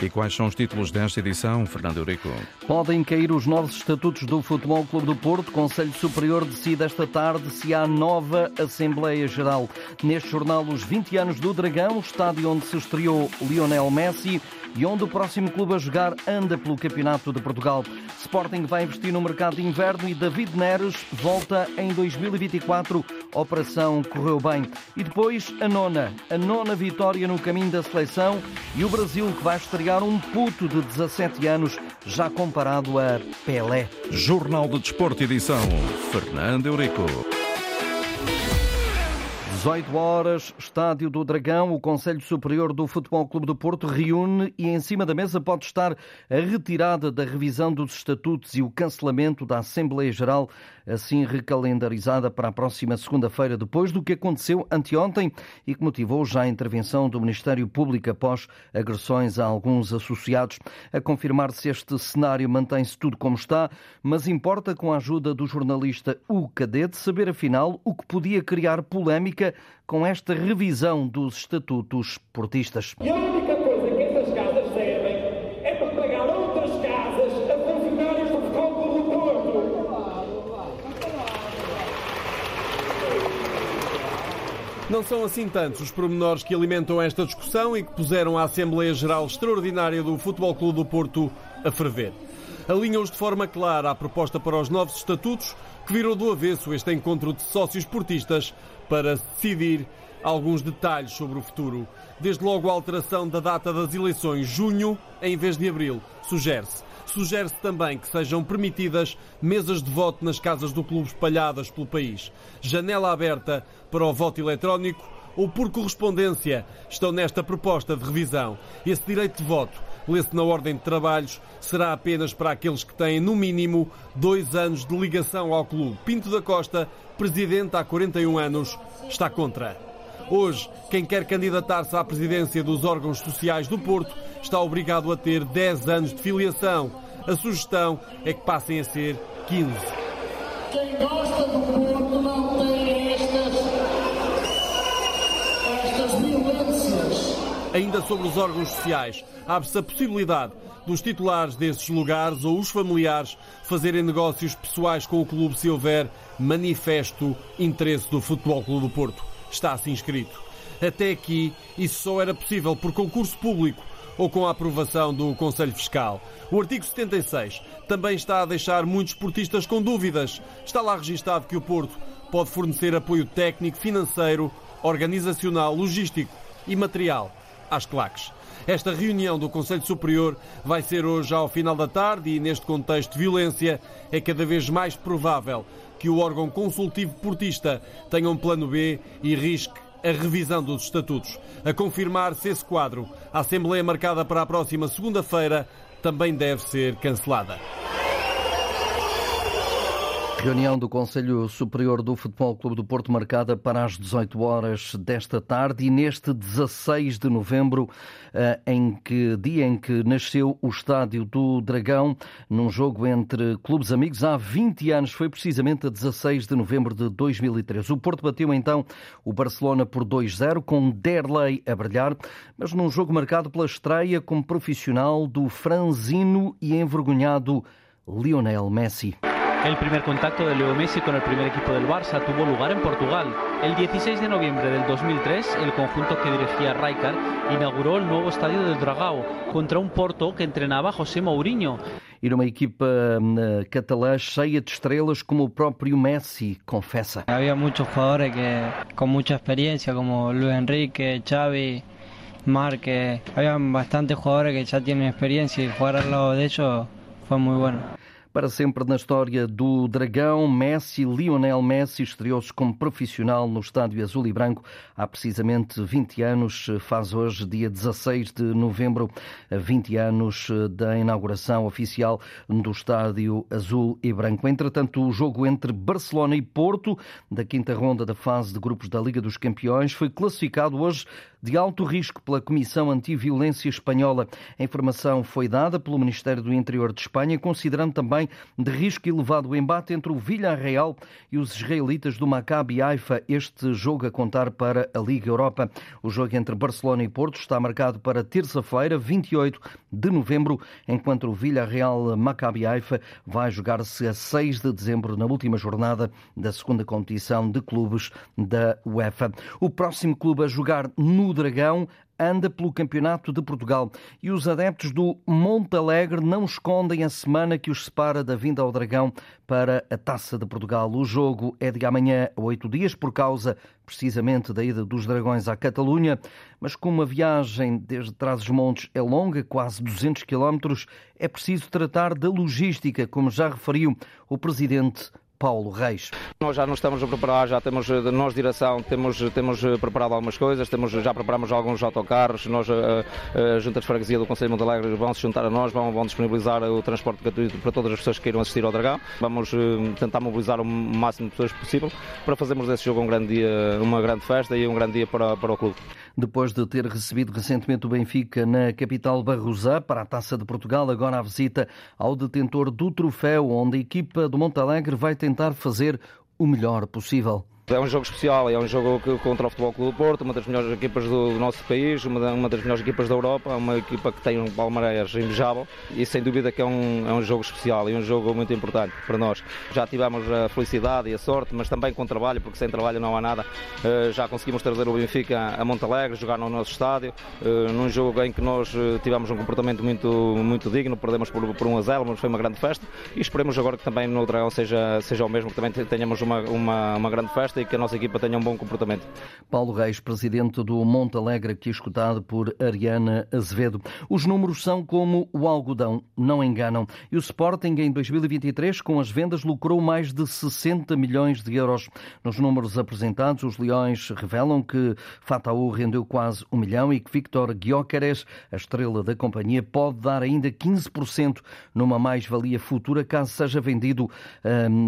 E quais são os títulos desta edição, Fernando Eurico? Podem cair os novos estatutos do Futebol Clube do Porto. Conselho Superior decide esta tarde se há nova Assembleia Geral. Neste jornal, os 20 anos do Dragão, estádio onde se estreou Lionel Messi e onde o próximo clube a jogar anda pelo Campeonato de Portugal. Sporting vai investir no mercado de inverno e David Neres volta em 2024. Operação correu bem. E depois a nona, a nona vitória no caminho da seleção e o Brasil que vai estrear um puto de 17 anos, já comparado a Pelé. Jornal de Desporto, edição Fernando Eurico. 18 horas, Estádio do Dragão, o Conselho Superior do Futebol Clube do Porto reúne e em cima da mesa pode estar a retirada da revisão dos estatutos e o cancelamento da Assembleia Geral, assim recalendarizada para a próxima segunda-feira, depois do que aconteceu anteontem e que motivou já a intervenção do Ministério Público após agressões a alguns associados. A confirmar se este cenário mantém-se tudo como está, mas importa com a ajuda do jornalista Hugo Cadete saber afinal o que podia criar polémica com esta revisão dos estatutos portistas. E a única coisa que essas casas servem é para pagar outras casas a funcionários do Futebol do Porto. Não são assim tantos os pormenores que alimentam esta discussão e que puseram a Assembleia Geral Extraordinária do Futebol Clube do Porto a ferver. Alinham-os de forma clara a proposta para os novos estatutos, que virou do avesso este encontro de sócios portistas para decidir alguns detalhes sobre o futuro. Desde logo a alteração da data das eleições, junho em vez de abril, sugere-se. Sugere-se também que sejam permitidas mesas de voto nas casas do clube espalhadas pelo país. Janela aberta para o voto eletrónico ou por correspondência estão nesta proposta de revisão. Esse direito de voto, lê-se na ordem de trabalhos, será apenas para aqueles que têm, no mínimo, dois anos de ligação ao clube. Pinto da Costa, presidente há 41 anos, está contra. Hoje, quem quer candidatar-se à presidência dos órgãos sociais do Porto está obrigado a ter 10 anos de filiação. A sugestão é que passem a ser 15. Quem gosta do Porto não tem estas, estas violências. Ainda sobre os órgãos sociais, abre-se a possibilidade dos titulares desses lugares ou os familiares fazerem negócios pessoais com o clube se houver manifesto interesse do Futebol Clube do Porto. Está assim escrito. Até aqui, isso só era possível por concurso público ou com a aprovação do Conselho Fiscal. O artigo 76 também está a deixar muitos portistas com dúvidas. Está lá registado que o Porto pode fornecer apoio técnico, financeiro, organizacional, logístico e material às claques. Esta reunião do Conselho Superior vai ser hoje ao final da tarde e, neste contexto de violência, é cada vez mais provável que o órgão consultivo portista tenha um plano B e risque a revisão dos estatutos. A confirmar-se esse quadro, a Assembleia marcada para a próxima segunda-feira também deve ser cancelada. Reunião do Conselho Superior do Futebol Clube do Porto marcada para as 18 horas desta tarde e neste 16 de novembro, eh, em que dia em que nasceu o Estádio do Dragão, num jogo entre clubes amigos há 20 anos, foi precisamente a 16 de novembro de 2003. O Porto bateu então o Barcelona por 2-0 com Derlei a brilhar, mas num jogo marcado pela estreia como profissional do franzino e envergonhado Lionel Messi. El primer contacto de Leo Messi con el primer equipo del Barça tuvo lugar en Portugal. El 16 de noviembre del 2003, el conjunto que dirigía Rijkaard inauguró el nuevo estadio del Dragao contra un Porto que entrenaba José Mourinho. E numa equipa eh, catalã cheia de estrelas, como o próprio Messi confessa. Había muchos jugadores que con mucha experiencia, como Luis Enrique, Xavi, Marque. Había bastantes jugadores que ya tienen experiencia y jugar al lado de ellos fue muy bueno. Para sempre na história do Dragão, Messi, Lionel Messi, estreou-se como profissional no Estádio Azul e Branco há precisamente 20 anos. Faz hoje, dia 16 de novembro, 20 anos da inauguração oficial do Estádio Azul e Branco. Entretanto, o jogo entre Barcelona e Porto, da quinta ronda da fase de grupos da Liga dos Campeões, foi classificado hoje de alto risco pela Comissão Antiviolência Espanhola. A informação foi dada pelo Ministério do Interior de Espanha, considerando também de risco elevado o embate entre o Villarreal e os israelitas do Maccabi Haifa, este jogo a contar para a Liga Europa. O jogo entre Barcelona e Porto está marcado para terça-feira, 28 de novembro, enquanto o Villarreal Maccabi Haifa vai jogar-se a 6 de dezembro, na última jornada da segunda competição de clubes da UEFA. O próximo clube a jogar no Dragão anda pelo Campeonato de Portugal e os adeptos do Montalegre não escondem a semana que os separa da vinda ao Dragão para a Taça de Portugal. O jogo é de amanhã a oito dias por causa precisamente da ida dos Dragões à Catalunha, mas como a viagem desde Trás-os-Montes é longa, quase 200 quilómetros, é preciso tratar da logística, como já referiu o presidente Paulo Reis. Nós já nos estamos a preparar, já temos, nós direção, temos, temos preparado algumas coisas, temos, já preparamos alguns autocarros, nós, a, a Junta de Freguesia do Conselho de Monte Alegre vão se juntar a nós, vão, vão disponibilizar o transporte gratuito para todas as pessoas que queiram assistir ao Dragão. Vamos eh, tentar mobilizar o máximo de pessoas possível para fazermos desse jogo um grande dia, uma grande festa e um grande dia para, para o clube depois de ter recebido recentemente o Benfica na capital Barrosá para a Taça de Portugal, agora a visita ao detentor do troféu, onde a equipa do Montalegre vai tentar fazer o melhor possível. É um jogo especial, é um jogo contra o Futebol Clube do Porto, uma das melhores equipas do, nosso país, uma, das melhores equipas da Europa, uma equipa que tem um palmarés invejável e sem dúvida que é um, é um jogo especial e um jogo muito importante para nós. Já tivemos a felicidade e a sorte, mas também com trabalho, porque sem trabalho não há nada. Uh, já conseguimos trazer o Benfica a Montalegre, jogar no nosso estádio, uh, num jogo em que nós eh, tivemos um comportamento muito, muito digno, perdemos por, por 1 a 0, mas foi uma grande festa e esperemos agora que também no Dragão seja, seja o mesmo, que também tenhamos uma, uma, uma grande festa e que a nossa equipa tenha um bom comportamento. Paulo Reis, presidente do Monte Alegre, aqui escutado por Ariana Azevedo. Os números são como o algodão, não enganam. E o Sporting em 2023, com as vendas, lucrou mais de 60 milhões de euros. Nos números apresentados, os Leões revelam que Fataú rendeu quase um milhão e que Victor Guiócares, a estrela da companhia, pode dar ainda 15% numa mais-valia futura caso seja vendido hum,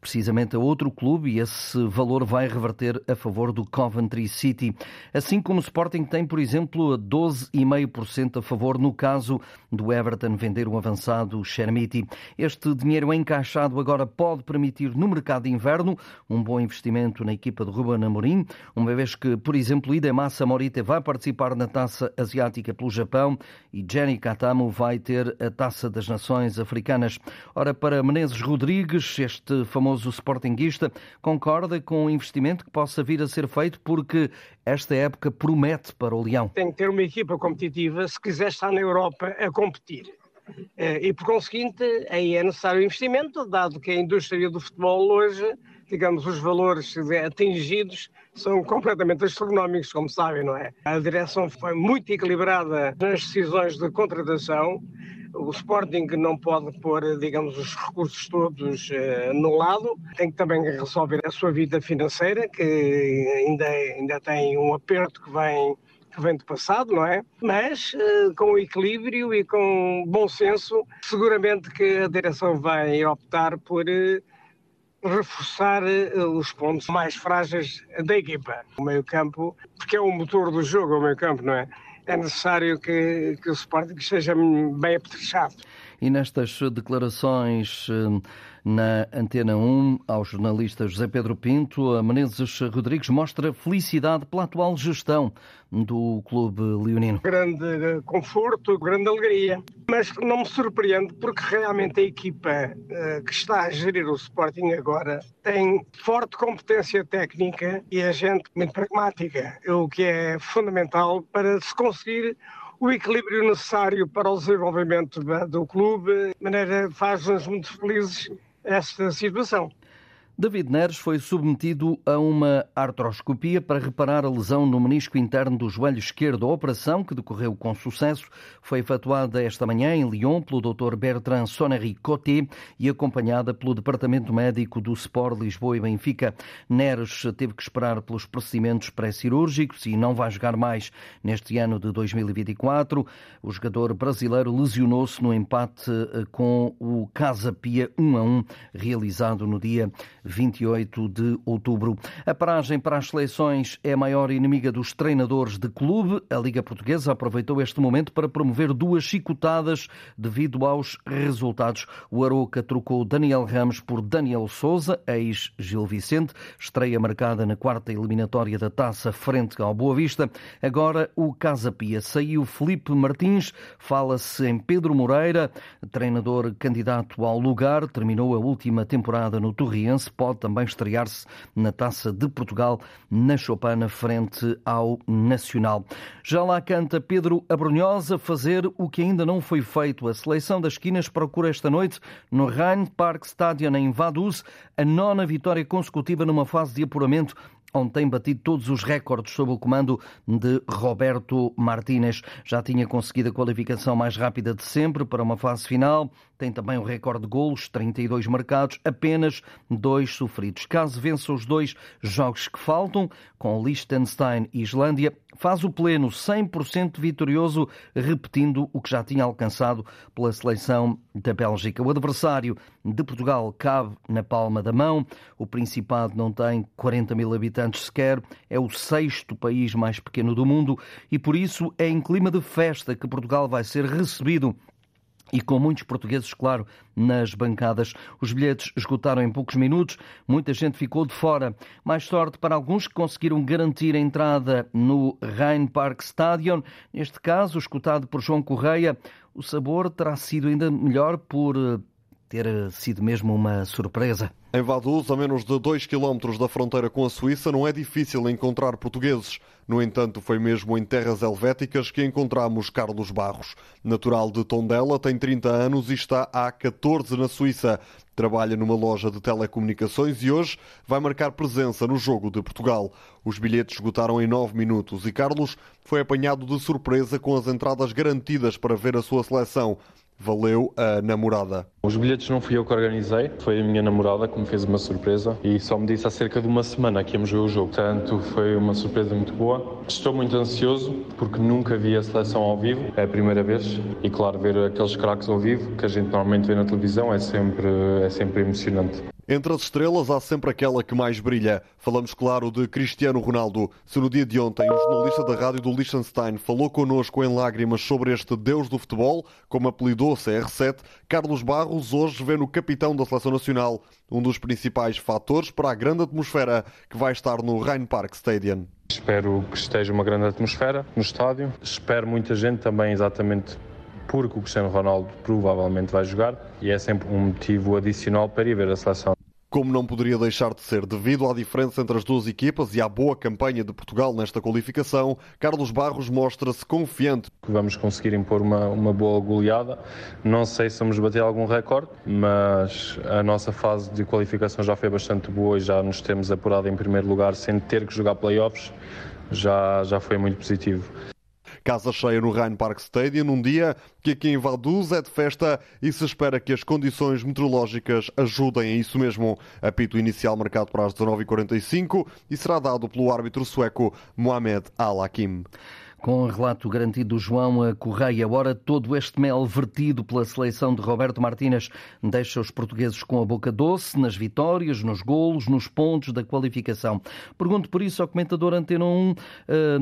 precisamente a outro clube e esse valor vai reverter a favor do Coventry City. Assim como o Sporting tem, por exemplo, 12,5% a favor no caso do Everton vender o avançado Chermiti. Este dinheiro encaixado agora pode permitir no mercado de inverno um bom investimento na equipa de Ruben Amorim, uma vez que, por exemplo, Idemassa Morita vai participar na Taça Asiática pelo Japão e Jenny Katamo vai ter a Taça das Nações Africanas. Ora, para Menezes Rodrigues, este famoso sportinguista, concorda com o investimento que possa vir a ser feito porque esta época promete para o Leão. Tem que ter uma equipa competitiva se quiser estar na Europa a competir. Eh, e por conseguinte, aí é necessário investimento, dado que a indústria do futebol hoje, digamos, os valores atingidos são completamente astronómicos, como sabem, não é? A direção foi muito equilibrada nas decisões de contratação o Sporting não pode pôr, digamos, os recursos todos uh, no lado, tem que também resolver a sua vida financeira, que ainda, ainda tem um aperto que vem que vem do passado, não é? Mas uh, com equilíbrio e com bom senso, seguramente que a direção vai optar por uh, reforçar uh, os pontos mais frágeis da equipa. O meio-campo, porque é o motor do jogo, o meio-campo, não é? é necessário que, que o Sporting seja bem apetrechado. E nestas declarações eh, na Antena 1 ao jornalista José Pedro Pinto, a Menezes Rodrigues mostra felicidade pela atual gestão do clube leonino. Grande conforto, grande alegria, mas não me surpreende porque realmente a equipa eh, que está a gerir o Sporting agora tem forte competência técnica e a gente muito pragmática, o que é fundamental para se conseguir o equilíbrio necessário para o desenvolvimento do clube, de maneira faz-nos muito felizes esta situação. David Neres foi submetido a uma artroscopia para reparar a lesão no menisco interno do joelho esquerdo. A operação, que decorreu com sucesso, foi efetuada esta manhã em Lyon pelo Dr. Bertrand Sonnery Coté e acompanhada pelo Departamento Médico do Sport Lisboa e Benfica. Neres teve que esperar pelos procedimentos pré-cirúrgicos e não vai jogar mais neste ano de 2024. O jogador brasileiro lesionou-se no empate eh, com o Casa Pia 1 a 1, realizado no dia 28 de outubro. A paragem para as seleções é a maior inimiga dos treinadores de clube. A Liga Portuguesa aproveitou este momento para promover duas chicotadas devido aos resultados. O Aroca trocou Daniel Ramos por Daniel Souza, ex-Gil Vicente, estreia marcada na quarta eliminatória da taça frente ao Boa Vista. Agora o Casa Pia. Saiu Felipe Martins, fala-se em Pedro Moreira, treinador candidato ao lugar, terminou a última temporada no Torriense, pode também estrear-se na Taça de Portugal, na Chopana, frente ao Nacional. Já lá canta Pedro Abrunhosa fazer o que ainda não foi feito. A seleção das esquinas procura esta noite, no Rhein Park Stadion em Vaduz, a nona vitória consecutiva numa fase de apuramento onde tem batido todos os recordes sob o comando de Roberto Martínez. Já tinha conseguido a qualificação mais rápida de sempre para uma fase final. Tem também o recorde de golos, 32 marcados, apenas dois sofridos. Caso vença os dois jogos que faltam, com Liechtenstein e Islândia, faz o pleno 100% vitorioso, repetindo o que já tinha alcançado pela seleção da Bélgica. O adversário de Portugal cabe na palma da mão. O Principado não tem 40 mil habitantes sequer, é o sexto país mais pequeno do mundo e por isso é em clima de festa que Portugal vai ser recebido e com muitos portugueses, claro, nas bancadas. Os bilhetes esgotaram em poucos minutos, muita gente ficou de fora. Mais sorte para alguns que conseguiram garantir a entrada no Rhein Park Stadion, neste caso, escutado por João Correia. O sabor terá sido ainda melhor por eh, ter sido mesmo uma surpresa. Em Vaduz, a menos de 2 km da fronteira com a Suíça, não é difícil encontrar portugueses. No entanto, foi mesmo em terras helvéticas que encontramos Carlos Barros. Natural de Tondela, tem 30 anos e está há 14 na Suíça. Trabalha numa loja de telecomunicações e hoje vai marcar presença no jogo de Portugal. Os bilhetes esgotaram em 9 minutos e Carlos foi apanhado de surpresa com as entradas garantidas para ver a sua seleção valeu a namorada. Os bilhetes não fui eu que organizei, foi a minha namorada que me fez uma surpresa e só me disse há cerca de uma semana que íamos ver o jogo. Portanto, foi uma surpresa muito boa. Estou muito ansioso porque nunca vi a seleção ao vivo, é a primeira vez. E claro, ver aqueles craques ao vivo que a gente normalmente vê na televisão é sempre, é sempre emocionante. Entre as estrelas há sempre aquela que mais brilha. Falamos, claro, de Cristiano Ronaldo. Se no dia de ontem o jornalista da rádio do Liechtenstein falou connosco em lágrimas sobre este deus do futebol, como apelidou CR7, Carlos Barros hoje vê no capitão da Seleção Nacional um dos principais fatores para a grande atmosfera que vai estar no Rhein Park Stadium. Espero que esteja uma grande atmosfera no estádio. Espero muita gente também exatamente porque o Cristiano Ronaldo provavelmente vai jogar e é sempre um motivo adicional para ir ver a seleção. Como não poderia deixar de ser, devido à diferença entre as duas equipas e à boa campanha de Portugal nesta qualificação, Carlos Barros mostra-se confiante. Vamos conseguir impor uma, uma boa goleada. Não sei se vamos bater algum recorde, mas a nossa fase de qualificação já foi bastante boa e já nos temos apurado em primeiro lugar sem ter que jogar playoffs. Já, já foi muito positivo. Casa cheia no Rhein Park Stadium, num dia que aqui em Vaduz é de festa e se espera que as condições meteorológicas ajudem a isso mesmo. Apito inicial marcado para as 19h45 e será dado pelo árbitro sueco Mohamed Al-Hakim. Com o relato garantido do João Correia, ora todo este mel vertido pela seleção de Roberto Martínez deixa os portugueses com a boca doce nas vitórias, nos golos, nos pontos da qualificação. Pergunto por isso ao comentador Antena 1, eh,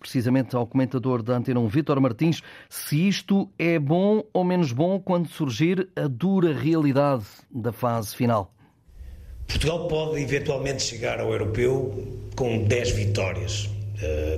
precisamente ao comentador da Antena 1, Vítor Martins, se isto é bom ou menos bom quando surgir a dura realidade da fase final. Portugal pode eventualmente chegar ao europeu com 10 vitórias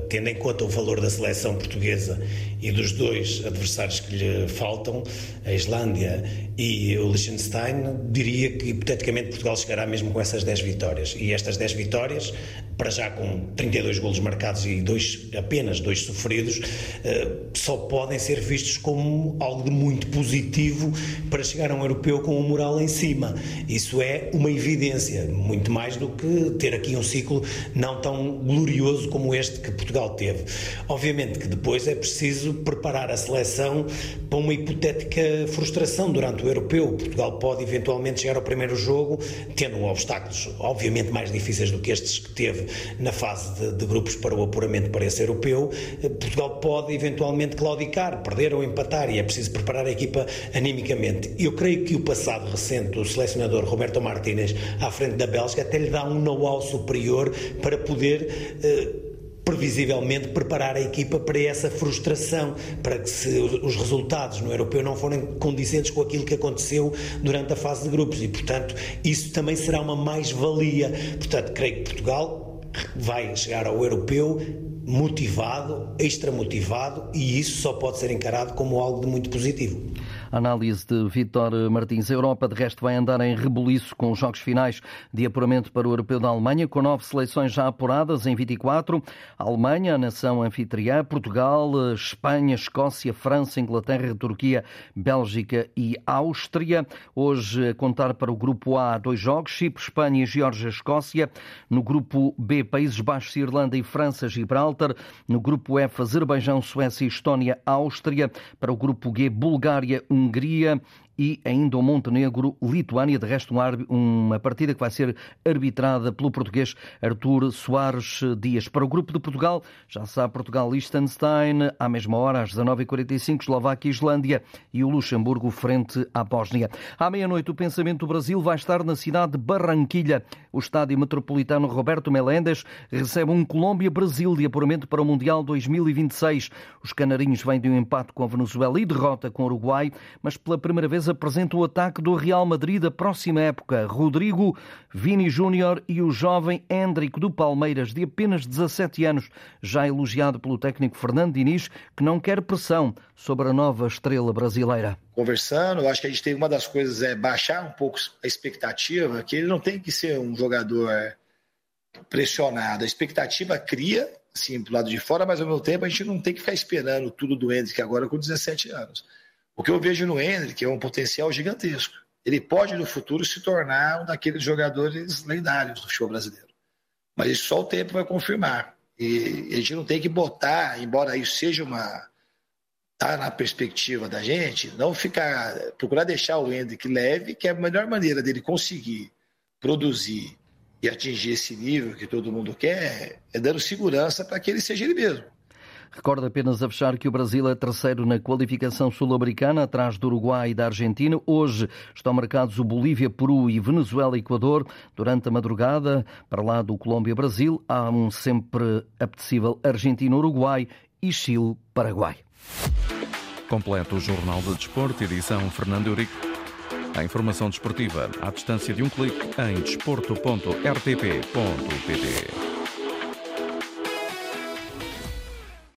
tendo em conta o valor da seleção portuguesa e dos dois adversários que lhe faltam, a Islândia e o Liechtenstein, diria que hipoteticamente Portugal chegará mesmo com essas 10 vitórias. E estas 10 vitórias, para já com 32 golos marcados e dois, apenas dois sofridos, uh, só podem ser vistos como algo de muito positivo para chegar a um europeu com o moral em cima. Isso é uma evidência, muito mais do que ter aqui um ciclo não tão glorioso como este que Portugal teve. Obviamente que depois é preciso preparar a seleção para uma hipotética frustração durante o europeu. Portugal pode eventualmente chegar ao primeiro jogo tendo obstáculos, obviamente, mais difíceis do que estes que teve na fase de, de grupos para o apuramento para esse europeu. Portugal pode eventualmente claudicar, perder ou empatar e é preciso preparar a equipa animicamente. Eu creio que o passado recente do selecionador Roberto Martínez à frente da Bélgica até lhe dá um know-how superior para poder. Eh, previsivelmente preparar a equipa para essa frustração, para que se os resultados no europeu não forem condizentes com aquilo que aconteceu durante a fase de grupos e, portanto, isso também será uma mais-valia. Portanto, creio que Portugal vai chegar ao europeu motivado, extra motivado, e isso só pode ser encarado como algo de muito positivo. Análise de Vítor Martins. A Europa, de resto, vai andar em rebuliço com os jogos finais de apuramento para o Europeu da Alemanha, com nove seleções já apuradas em 24. A Alemanha, a nação anfitriã, Portugal, Espanha, Escócia, França, Inglaterra, Turquia, Bélgica e Áustria. Hoje, a contar para o grupo A, dois jogos, Chipre, Espanha e Geórgia, Escócia. No grupo B, Países Baixos, Irlanda e França, Gibraltar. No grupo F, Azerbaijão, Suécia, Estónia, Áustria. Para o grupo G, Bulgária, Hungria Hungria e ainda o Montenegro, Lituânia, de resto uma partida que vai ser arbitrada pelo português Artur Soares Dias. Para o grupo de Portugal, já sabe Portugal-Liechtenstein, à mesma hora, às 19h45, Eslováquia e Islândia e o Luxemburgo frente à Bósnia. À meia-noite, o pensamento do Brasil vai estar na cidade de Barranquilha. O estádio metropolitano Roberto Meléndez recebe um Colômbia-Brasil de apuramento para o Mundial 2026. Os canarinhos vêm de um empate com a Venezuela e derrota com o Uruguai, mas pela primeira vez apresenta o ataque do Real Madrid da próxima época. Rodrigo, Vini Júnior e o jovem Hendrick do Palmeiras, de apenas 17 anos, já elogiado pelo técnico Fernando Diniz, que não quer pressão sobre a nova estrela brasileira. Conversando, acho que a gente tem uma das coisas é baixar um pouco a expectativa, que ele não tem que ser um jogador pressionado. A expectativa cria, sim, do lado de fora, mas ao mesmo tempo a gente não tem que ficar esperando tudo do Hendrick agora com 17 anos. O que eu vejo no Hendrick é um potencial gigantesco. Ele pode, no futuro, se tornar um daqueles jogadores lendários do show brasileiro. Mas isso só o tempo vai confirmar. E a gente não tem que botar, embora isso seja uma. tá na perspectiva da gente, não ficar. procurar deixar o Hendrick leve, que é a melhor maneira dele conseguir produzir e atingir esse nível que todo mundo quer, é dando segurança para que ele seja ele mesmo. Recordo apenas a fechar que o Brasil é terceiro na qualificação sul-americana, atrás do Uruguai e da Argentina. Hoje estão marcados o Bolívia, Peru e Venezuela e Equador. Durante a madrugada, para lá do Colômbia-Brasil, há um sempre apetecível Argentina-Uruguai e Chile-Paraguai. Completo o Jornal de Desporto, edição Fernando Eurico. A informação desportiva à distância de um clique em desporto.rtp.pt.